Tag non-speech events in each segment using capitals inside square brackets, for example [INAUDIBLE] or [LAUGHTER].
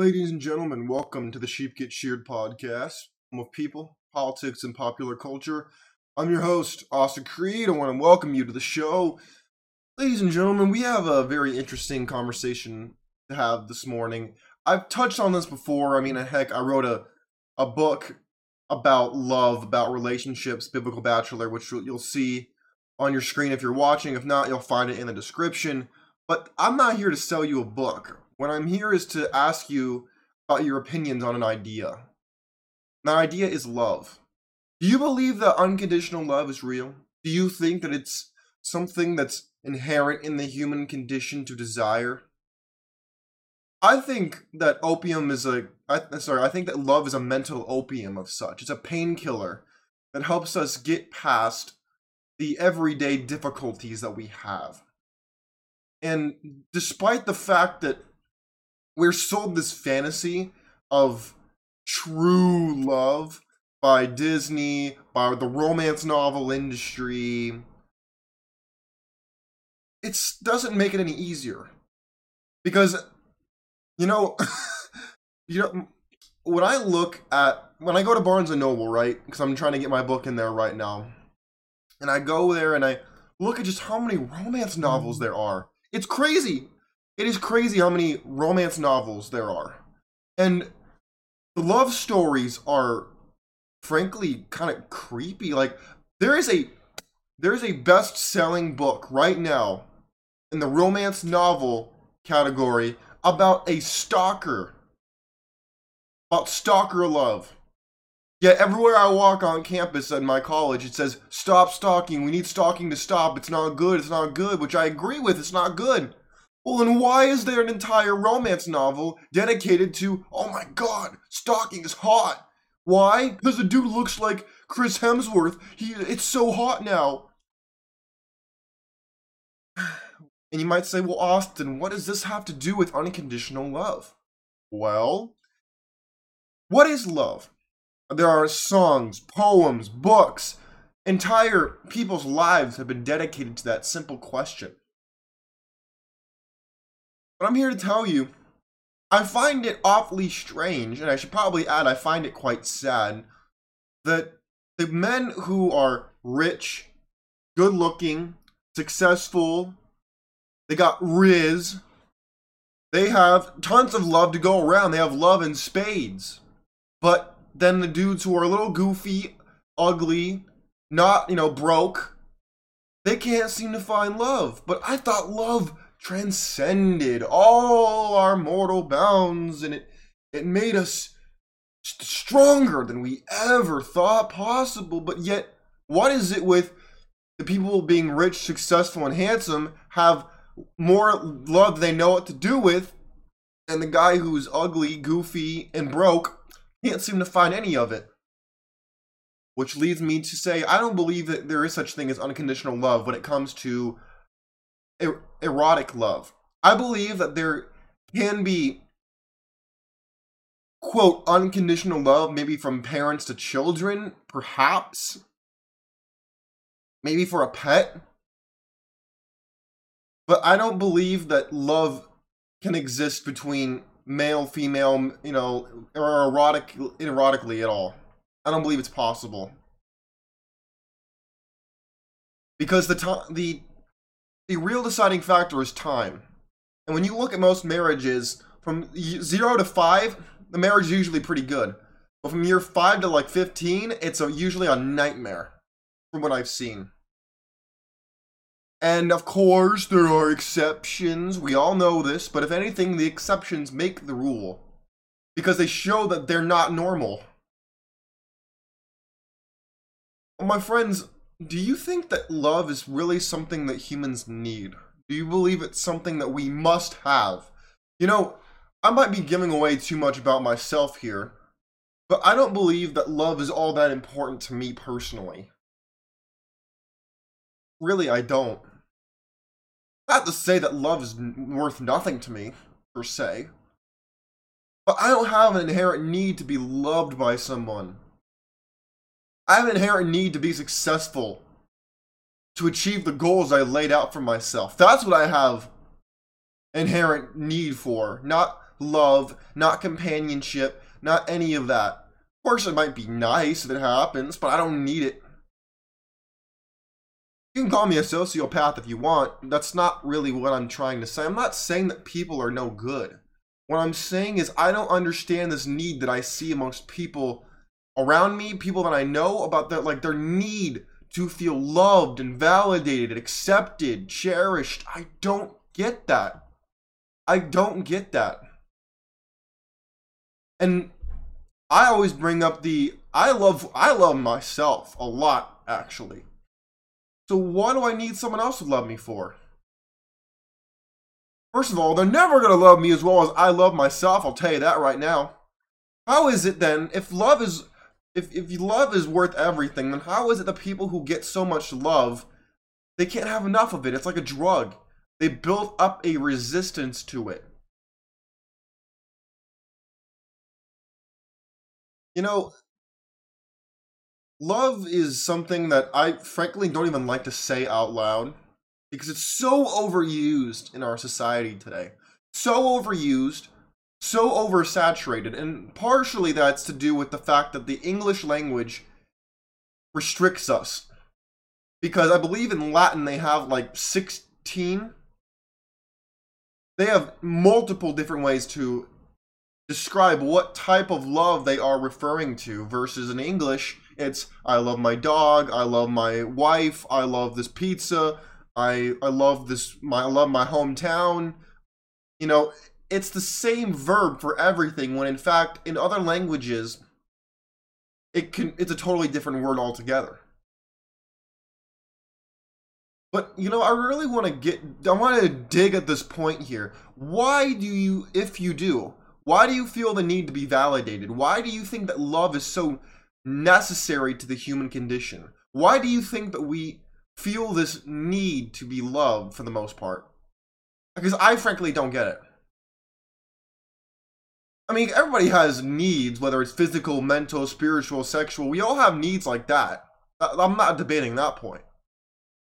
Ladies and gentlemen, welcome to the Sheep Get Sheared podcast, of people, politics, and popular culture. I'm your host, Austin Creed. I want to welcome you to the show. Ladies and gentlemen, we have a very interesting conversation to have this morning. I've touched on this before. I mean, heck, I wrote a, a book about love, about relationships, Biblical Bachelor, which you'll see on your screen if you're watching. If not, you'll find it in the description. But I'm not here to sell you a book. What I'm here is to ask you about your opinions on an idea. That idea is love. Do you believe that unconditional love is real? Do you think that it's something that's inherent in the human condition to desire? I think that opium is a. I, sorry, I think that love is a mental opium of such. It's a painkiller that helps us get past the everyday difficulties that we have. And despite the fact that we're sold this fantasy of true love by Disney, by the romance novel industry, it doesn't make it any easier. Because, you know, [LAUGHS] you know, when I look at, when I go to Barnes and Noble, right? Because I'm trying to get my book in there right now. And I go there and I look at just how many romance novels mm. there are. It's crazy. It is crazy how many romance novels there are. And the love stories are frankly kind of creepy. Like there is a there is a best-selling book right now in the romance novel category about a stalker. About stalker love. Yet everywhere I walk on campus at my college, it says, stop stalking. We need stalking to stop. It's not good. It's not good, which I agree with. It's not good. Well, then why is there an entire romance novel dedicated to, oh my god, stalking is hot? Why? Because the dude looks like Chris Hemsworth. He, it's so hot now. [SIGHS] And you might say, well, Austin, what does this have to do with unconditional love? Well, what is love? There are songs, poems, books, entire people's lives have been dedicated to that simple question. But I'm here to tell you, I find it awfully strange, and I should probably add, I find it quite sad, that the men who are rich, good looking, successful, they got Riz, they have tons of love to go around. They have love in spades. But then the dudes who are a little goofy, ugly, not, you know, broke, they can't seem to find love. But I thought love transcended all our mortal bounds and it it made us stronger than we ever thought possible. But yet what is it with the people being rich successful and handsome have more love they know what to do with and the guy who's ugly goofy and broke can't seem to find any of it? Which leads me to say i don't believe that there is such thing as unconditional love when it comes to er- erotic love. I believe that there can be quote unconditional love maybe from parents to children perhaps. Maybe for a pet. But i don't believe that love can exist between male female you know or erotic erotically at all. I don't believe it's possible. Because the time the the real deciding factor is time. And when you look at most marriages, from zero to five, the marriage is usually pretty good. But from year five to like 15, it's a, usually a nightmare, from what I've seen. And of course, there are exceptions. We all know this, but if anything, the exceptions make the rule. Because they show that they're not normal. My friends, do you think that love is really something that humans need? Do you believe it's something that we must have? You know, I might be giving away too much about myself here, but I don't believe that love is all that important to me personally. Really, I don't. Not to say that love is worth nothing to me, per se. But I don't have an inherent need to be loved by someone. I have an inherent need to be successful, to achieve the goals I laid out for myself. That's what I have inherent need for, not love, not companionship, not any of that. Of course, it might be nice if it happens, but I don't need it. You can call me a sociopath if you want. That's not really what I'm trying to say. I'm not saying that people are no good. What I'm saying is, I don't understand this need that I see amongst people around me, people that I know about their like their need to feel loved and validated, accepted, cherished. I don't get that. I don't get that. And I always bring up the I love I love myself a lot actually. So why do I need someone else to love me for? First of all, they're never going to love me as well as I love myself, I'll tell you that right now. How is it then if love is if if love is worth everything, then how is it the people who get so much love they can't have enough of it? It's like a drug. They build up a resistance to it. You know, love is something that I frankly don't even like to say out loud because it's so overused in our society today. So overused so oversaturated, and partially that's to do with the fact that the English language restricts us. Because I believe in Latin they have like 16. They have multiple different ways to describe what type of love they are referring to, versus in English, it's I love my dog, I love my wife, I love this pizza, I I love this my I love my hometown. You know, it's the same verb for everything when in fact in other languages it can it's a totally different word altogether. But you know i really want to get i want to dig at this point here. Why do you if you do why do you feel the need to be validated? Why do you think that love is so necessary to the human condition? Why do you think that we feel this need to be loved for the most part? Because i frankly don't get it I mean, everybody has needs, whether it's physical, mental, spiritual, sexual. We all have needs like that. I'm not debating that point.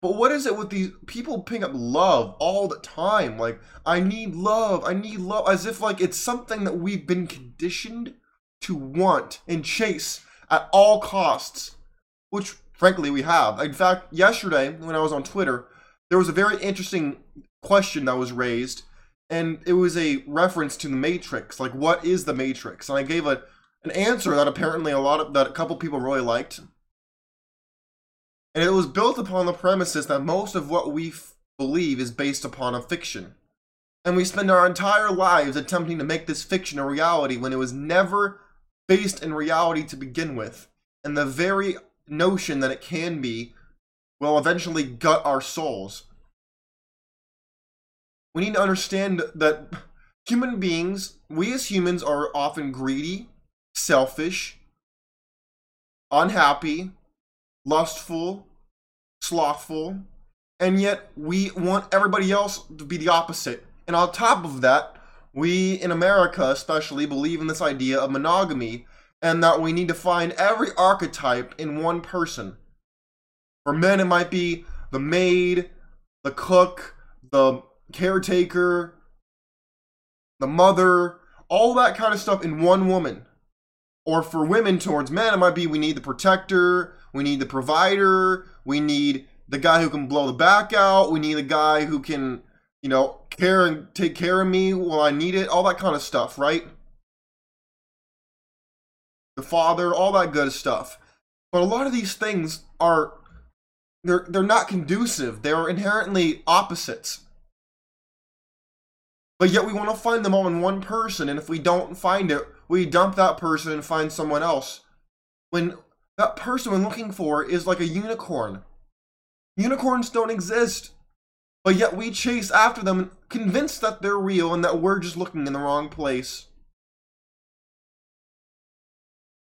But what is it with these people picking up love all the time? Like, I need love, I need love, as if like it's something that we've been conditioned to want and chase at all costs, which frankly we have. In fact, yesterday when I was on Twitter, there was a very interesting question that was raised and it was a reference to the Matrix. Like, what is the Matrix? And I gave a an answer that apparently a lot of that a couple people really liked, and it was built upon the premises that most of what we f- believe is based upon a fiction, and we spend our entire lives attempting to make this fiction a reality when it was never based in reality to begin with, and the very notion that it can be will eventually gut our souls we need to understand that human beings, we as humans are often greedy, selfish, unhappy, lustful, slothful, and yet we want everybody else to be the opposite. And on top of that, we in America especially believe in this idea of monogamy and that we need to find every archetype in one person. For men, it might be the maid, the cook, the caretaker, the mother, all that kind of stuff in one woman. Or for women towards men, it might be we need the protector, we need the provider, we need the guy who can blow the back out, we need the guy who can, you know, care and take care of me while I need it, all that kind of stuff, right? The father, all that good stuff. But a lot of these things are they're they're not conducive. They're inherently opposites. But yet we want to find them all in one person, and if we don't find it, we dump that person and find someone else. When that person we're looking for is like a unicorn. Unicorns don't exist. But yet we chase after them, convinced that they're real and that we're just looking in the wrong place.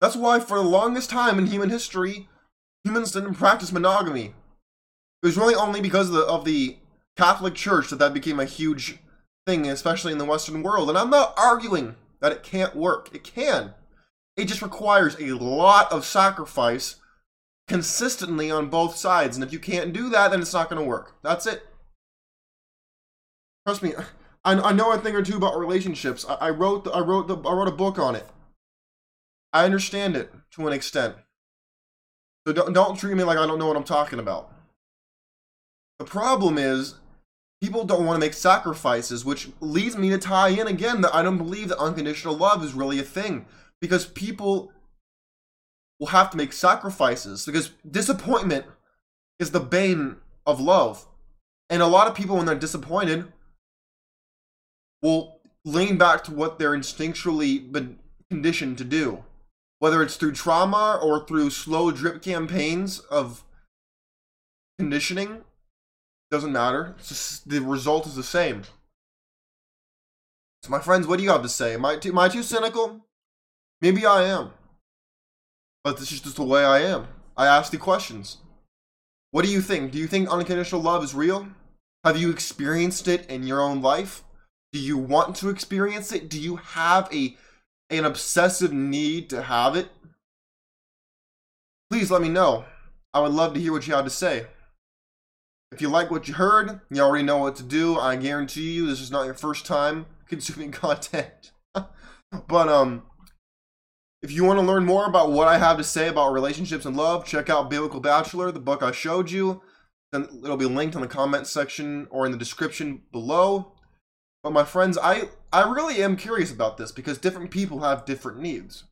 That's why, for the longest time in human history, humans didn't practice monogamy. It was really only because of the, of the Catholic Church that that became a huge thing, especially in the Western world. And I'm not arguing that it can't work. It can. It just requires a lot of sacrifice consistently on both sides. And if you can't do that, then it's not going to work. That's it. Trust me, [SIGHS] I, I know a thing or two about relationships. I, I wrote the, I wrote the, I wrote a book on it. I understand it to an extent. So don't don't treat me like I don't know what I'm talking about. The problem is people don't want to make sacrifices, which leads me to tie in again that I don't believe that unconditional love is really a thing because people will have to make sacrifices because disappointment is the bane of love. And a lot of people, when they're disappointed, will lean back to what they're instinctually been conditioned to do. Whether it's through trauma or through slow drip campaigns of conditioning, doesn't matter. Just, the result is the same. So, my friends, what do you have to say? Am I too, am I too cynical? Maybe I am. But this is just the way I am. I ask the questions. What do you think? Do you think unconditional love is real? Have you experienced it in your own life? Do you want to experience it? Do you have a an obsessive need to have it? Please let me know. I would love to hear what you have to say. If you like what you heard, you already know what to do. I guarantee you this is not your first time [LAUGHS] consuming [LAUGHS] content. but um if you want to learn more about what I have to say about relationships and love, check out Biblical Bachelor, the book I showed you. Then it'll be linked in the comment section or in the description below. But my friends, I I really am curious about this because different people have different needs.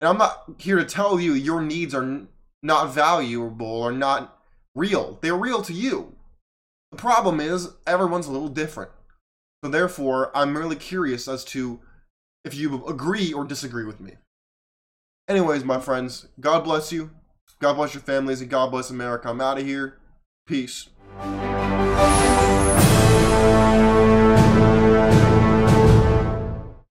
And I'm not here to tell you your needs are not valuable or not real. They're real to you. The problem is everyone's a little different. So therefore, I'm really curious as to if you agree or disagree with me. Anyways, my friends, God bless you. God bless your families and God bless America. I'm out of here. Peace.